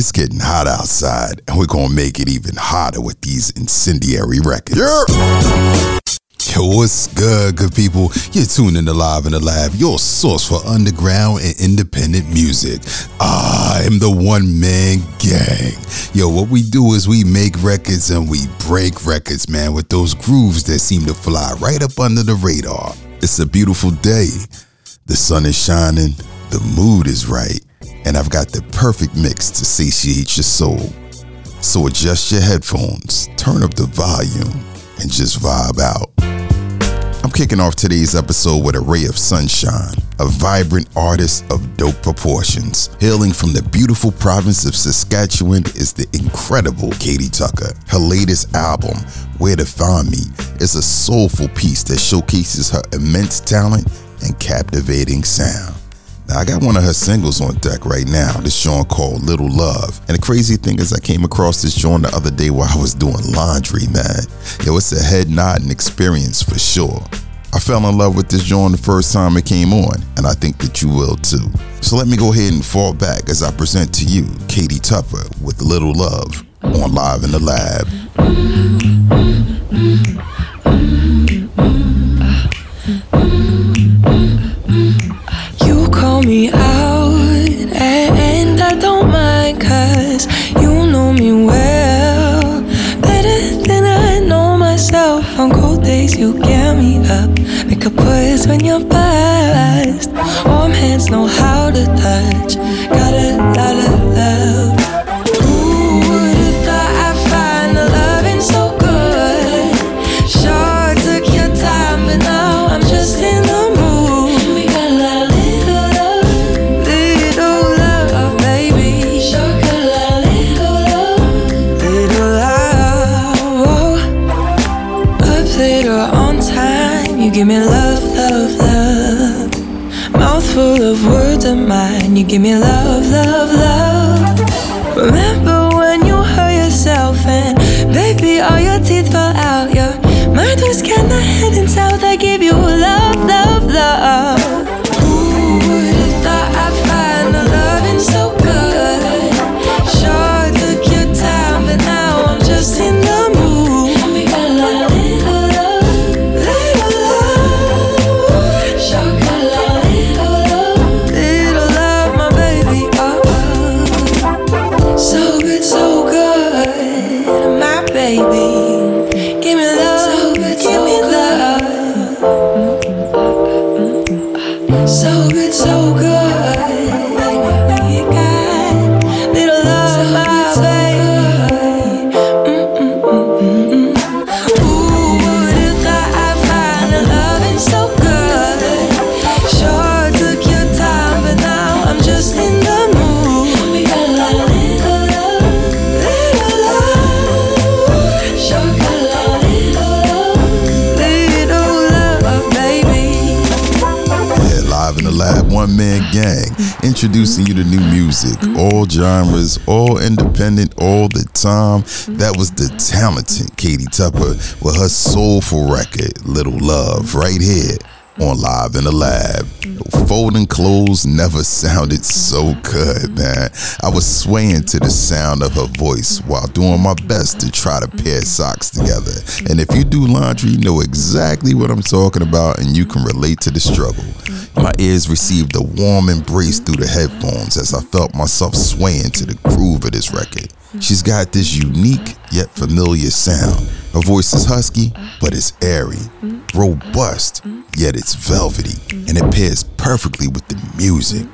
It's getting hot outside, and we're gonna make it even hotter with these incendiary records. Yeah. Yo, what's good, good people? You're tuning in to Live in the Lab, your source for underground and independent music. I am the one man gang. Yo, what we do is we make records and we break records, man, with those grooves that seem to fly right up under the radar. It's a beautiful day. The sun is shining, the mood is right and I've got the perfect mix to satiate your soul. So adjust your headphones, turn up the volume, and just vibe out. I'm kicking off today's episode with a ray of sunshine, a vibrant artist of dope proportions. Hailing from the beautiful province of Saskatchewan is the incredible Katie Tupper. Her latest album, Where to Find Me, is a soulful piece that showcases her immense talent and captivating sound. Now, I got one of her singles on deck right now, this joint called Little Love. And the crazy thing is, I came across this joint the other day while I was doing laundry, man. Yo, it's a head nodding experience for sure. I fell in love with this joint the first time it came on, and I think that you will too. So let me go ahead and fall back as I present to you Katie Tupper with Little Love on Live in the Lab. Me out and I don't mind cause you know me well. Better than I know myself. On cold days you get me up. Make a buzz when you're buzzed Warm hands know how to touch. Got a lot of Mouthful of words of mine, you give me love, love, love. Remember when you hurt yourself and baby, all your teeth fell out. Your mind was kinda heading south. I give you love, introducing you to new music, all genres, all independent, all the time. That was the talented Katie Tupper with her soulful record, Little Love, right here on Live in the Lab. Folding clothes never sounded so good, man. I was swaying to the sound of her voice while doing my best to try to pair socks together. And if you do laundry, you know exactly what I'm talking about and you can relate to the struggle. My ears received a warm embrace through the headphones as I felt myself swaying to the groove of this record. She's got this unique yet familiar sound. Her voice is husky, but it's airy, robust, yet it's velvety, and it pairs perfectly with the music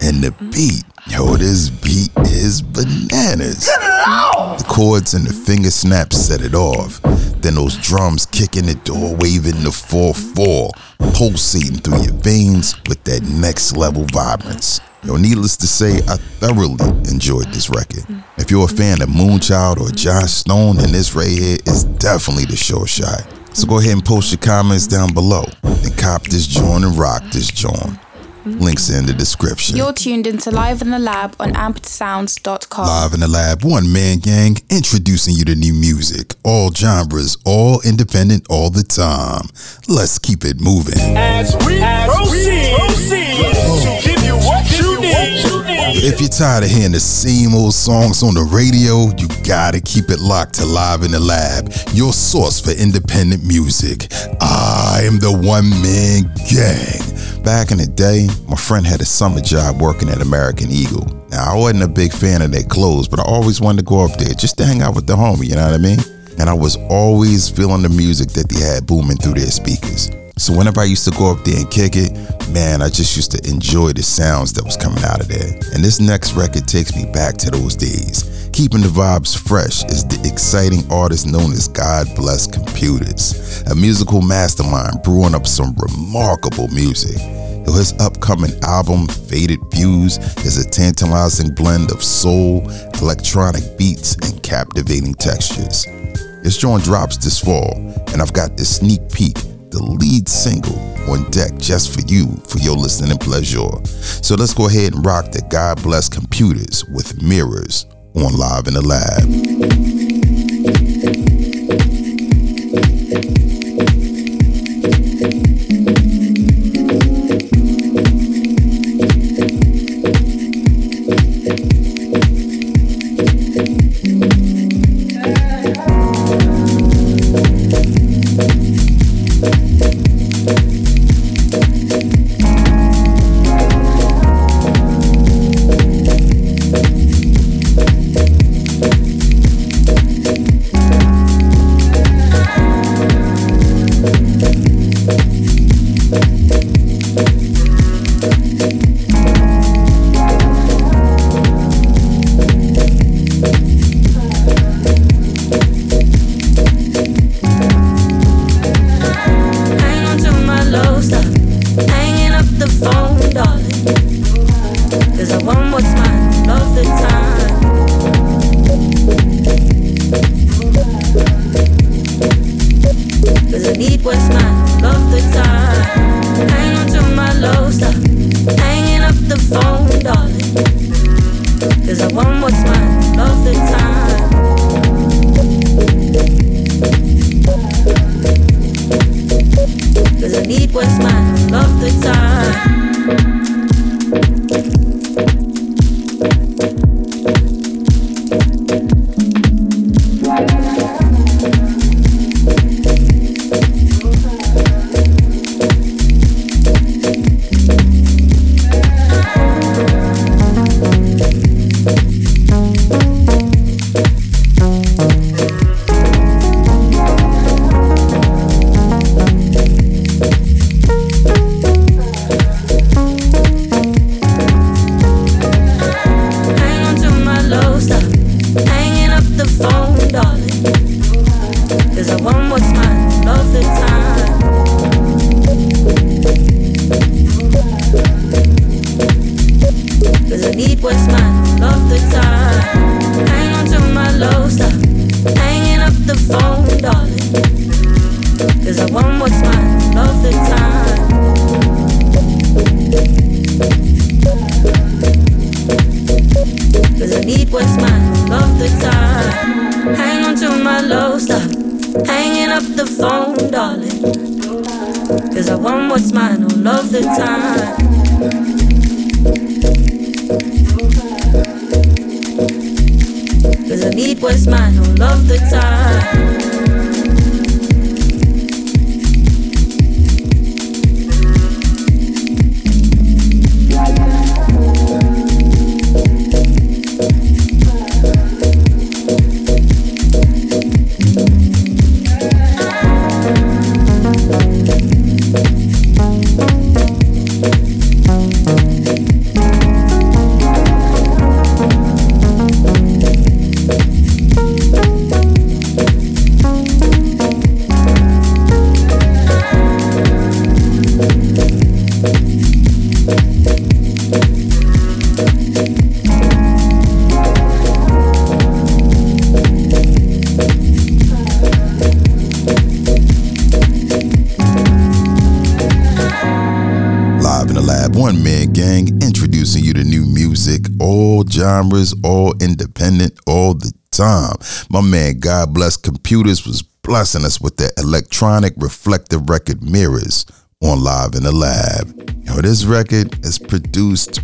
and the beat. Yo, this beat is bananas. The chords and the finger snaps set it off. Then those drums kicking the door, waving the 4-4, pulsating through your veins with that next level vibrance. Yo, needless to say, I thoroughly enjoyed this record. If you're a fan of Moonchild or Joss Stone, then this right here is definitely the show shot. So go ahead and post your comments down below and cop this joint and rock this joint. Links in the description. You're tuned into Live in the Lab on ampedsounds.com. Live in the Lab, one man gang, introducing you to new music. All genres, all independent, all the time. Let's keep it moving. As we, as proceed, we proceed If you're tired of hearing the same old songs on the radio, you gotta keep it locked to Live in the Lab, your source for independent music. I am the one man gang. Back in the day, my friend had a summer job working at American Eagle. Now, I wasn't a big fan of their clothes, but I always wanted to go up there just to hang out with the homie, you know what I mean? And I was always feeling the music that they had booming through their speakers. So whenever I used to go up there and kick it, man, I just used to enjoy the sounds that was coming out of there. And this next record takes me back to those days. Keeping the vibes fresh is the exciting artist known as Godblesscomputers, a musical mastermind brewing up some remarkable music. His upcoming album, Faded Views, is a tantalizing blend of soul, electronic beats, and captivating textures. This joint drops this fall, and I've got this sneak peek the lead single on deck just for you for your listening pleasure. So let's go ahead and rock the Godblesscomputers with Mirrors on Live in the Lab. Genres, all independent, all the time. My man, Godblesscomputers, was blessing us with the electronic reflective record mirrors on Live in the Lab. Know, this record is produced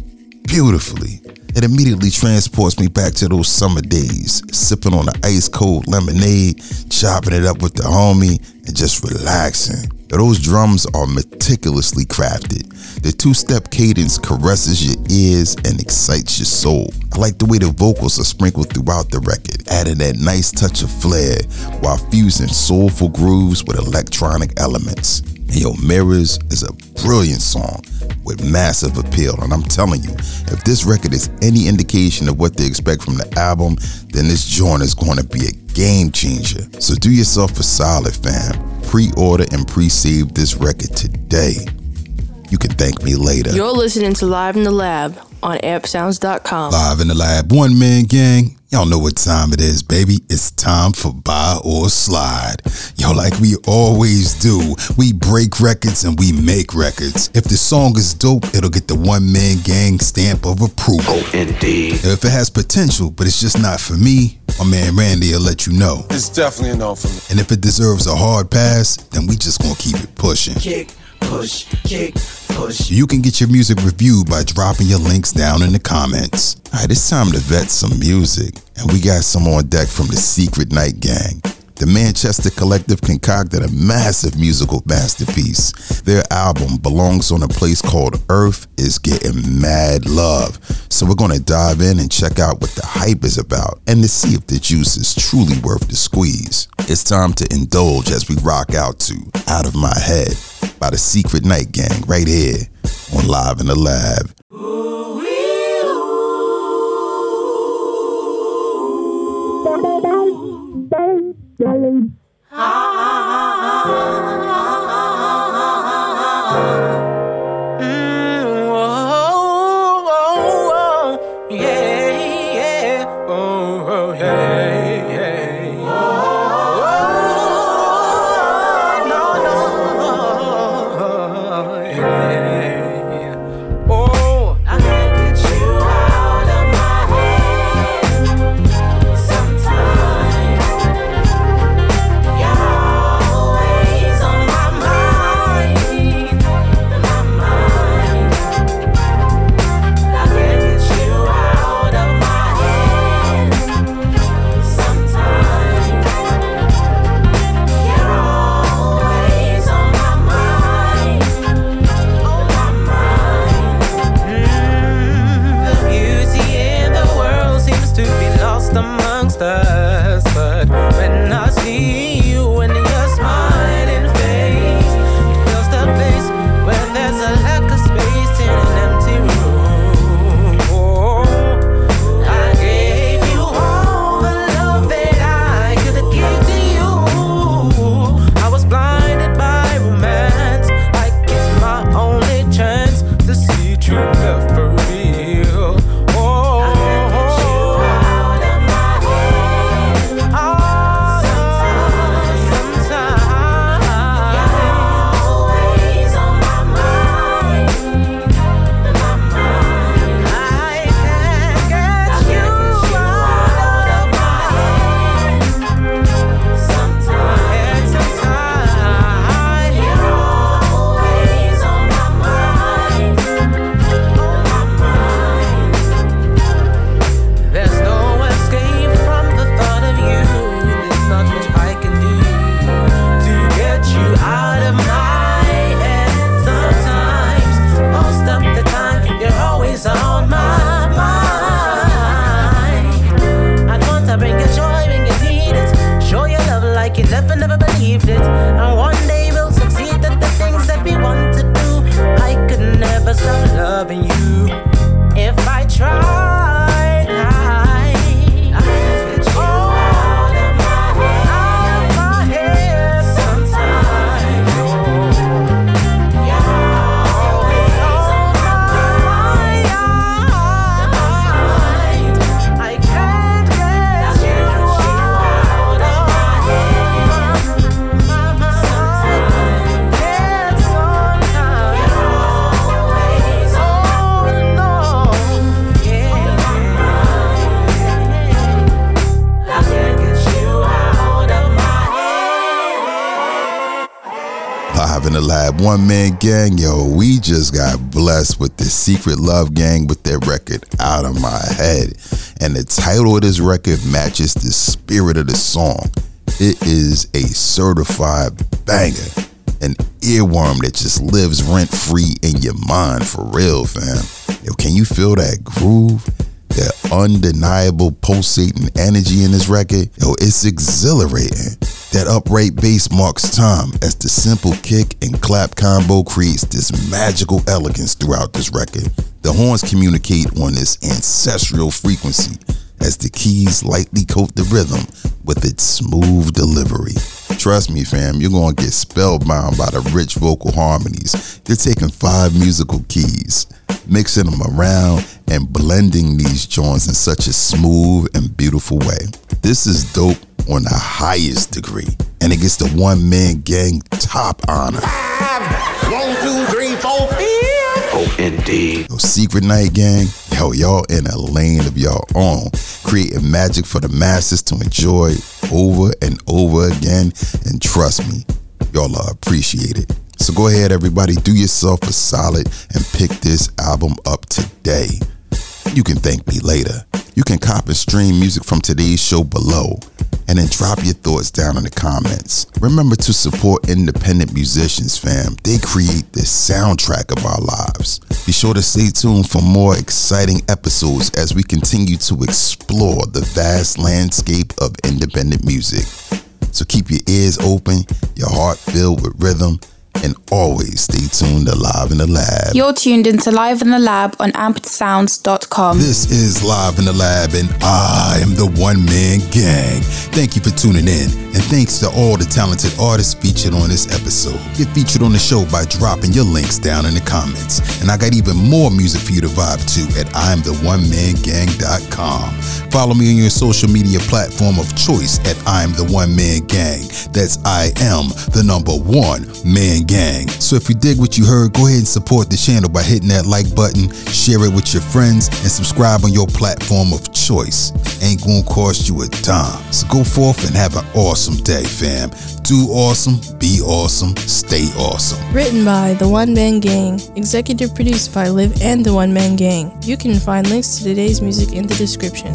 beautifully. It immediately transports me back to those summer days, sipping on the ice cold lemonade, chopping it up with the homie, and just relaxing. Those drums are meticulously crafted. The two step cadence caresses your ears and excites your soul. I like the way the vocals are sprinkled throughout the record, adding that nice touch of flair while fusing soulful grooves with electronic elements. And Yo Mirrors is a brilliant song with massive appeal. And I'm telling you, if this record is any indication of what they expect from the album, then this joint is going to be a game changer. So do yourself a solid, fam. Pre order and pre save this record today. You can thank me later. You're listening to Live in the Lab on ampedsounds.com. Live in the lab, one man gang. Y'all know what time it is, baby. It's time for buy or slide. Yo, like we always do, we break records and we make records. If the song is dope, it'll get the one man gang stamp of approval. Oh, indeed. If it has potential, but it's just not for me, my man Randy will let you know. It's definitely a no for me. And if it deserves a hard pass, then we just gonna keep it pushing. Kick, push, kick, push. You can get your music reviewed by dropping your links down in the comments. All right, it's time to vet some music, and we got some on deck from the Secret Night Gang. The Manchester Collective concocted a massive musical masterpiece. Their album belongs on a place called Earth is getting mad love. So we're gonna dive in and check out what the hype is about and to see if the juice is truly worth the squeeze. It's time to indulge as we rock out to Out of My Head by the Secret Night Gang right here on Live in the Lab. I Lab One Man Gang. Yo, we just got blessed with the Secret Love Gang with their record Out of My Head. And the title of this record matches the spirit of the song. It is a certified banger, an earworm that just lives rent free in your mind for real, fam. Yo, can you feel that groove? That undeniable pulsating energy in this record? Yo, it's exhilarating. That upright bass marks time as the simple kick and clap combo creates this magical elegance throughout this record. The horns communicate on this ancestral frequency as the keys lightly coat the rhythm with its smooth delivery. Trust me, fam, you're gonna get spellbound by the rich vocal harmonies. You're taking five musical keys, mixing them around, and blending these joints in such a smooth and beautiful way. This is dope on the highest degree, and it gets the one man gang top honor. One, two, three, four, five. Oh, indeed. Yo, Secret Night Gang, yo, y'all in a lane of y'all own, creating magic for the masses to enjoy over and over again. And trust me, y'all are appreciated. So go ahead, everybody, do yourself a solid and pick this album up today. You can thank me later. You can cop and stream music from today's show below and then drop your thoughts down in the comments. Remember to support independent musicians, fam. They create the soundtrack of our lives. Be sure to stay tuned for more exciting episodes as we continue to explore the vast landscape of independent music. So keep your ears open, your heart filled with rhythm, and always stay tuned to Live in the Lab. You're tuned into Live in the Lab on ampedsounds.com. This is Live in the Lab, and I am the One Man Gang. Thank you for tuning in, and thanks to all the talented artists featured on this episode. Get featured on the show by dropping your links down in the comments. And I got even more music for you to vibe to at I'mTheOneManGang.com. Follow me on your social media platform of choice at I'm the One Man Gang. That's I am the number one man gang. So if you dig what you heard, go ahead and support the channel by hitting that like button, share it with your friends, and subscribe on your platform of choice. Ain't gonna cost you a dime. So go forth and have an awesome day, fam. Do awesome, be awesome, stay awesome. Written by The One Man Gang. Executive produced by Liv and The One Man Gang. You can find links to today's music in the description.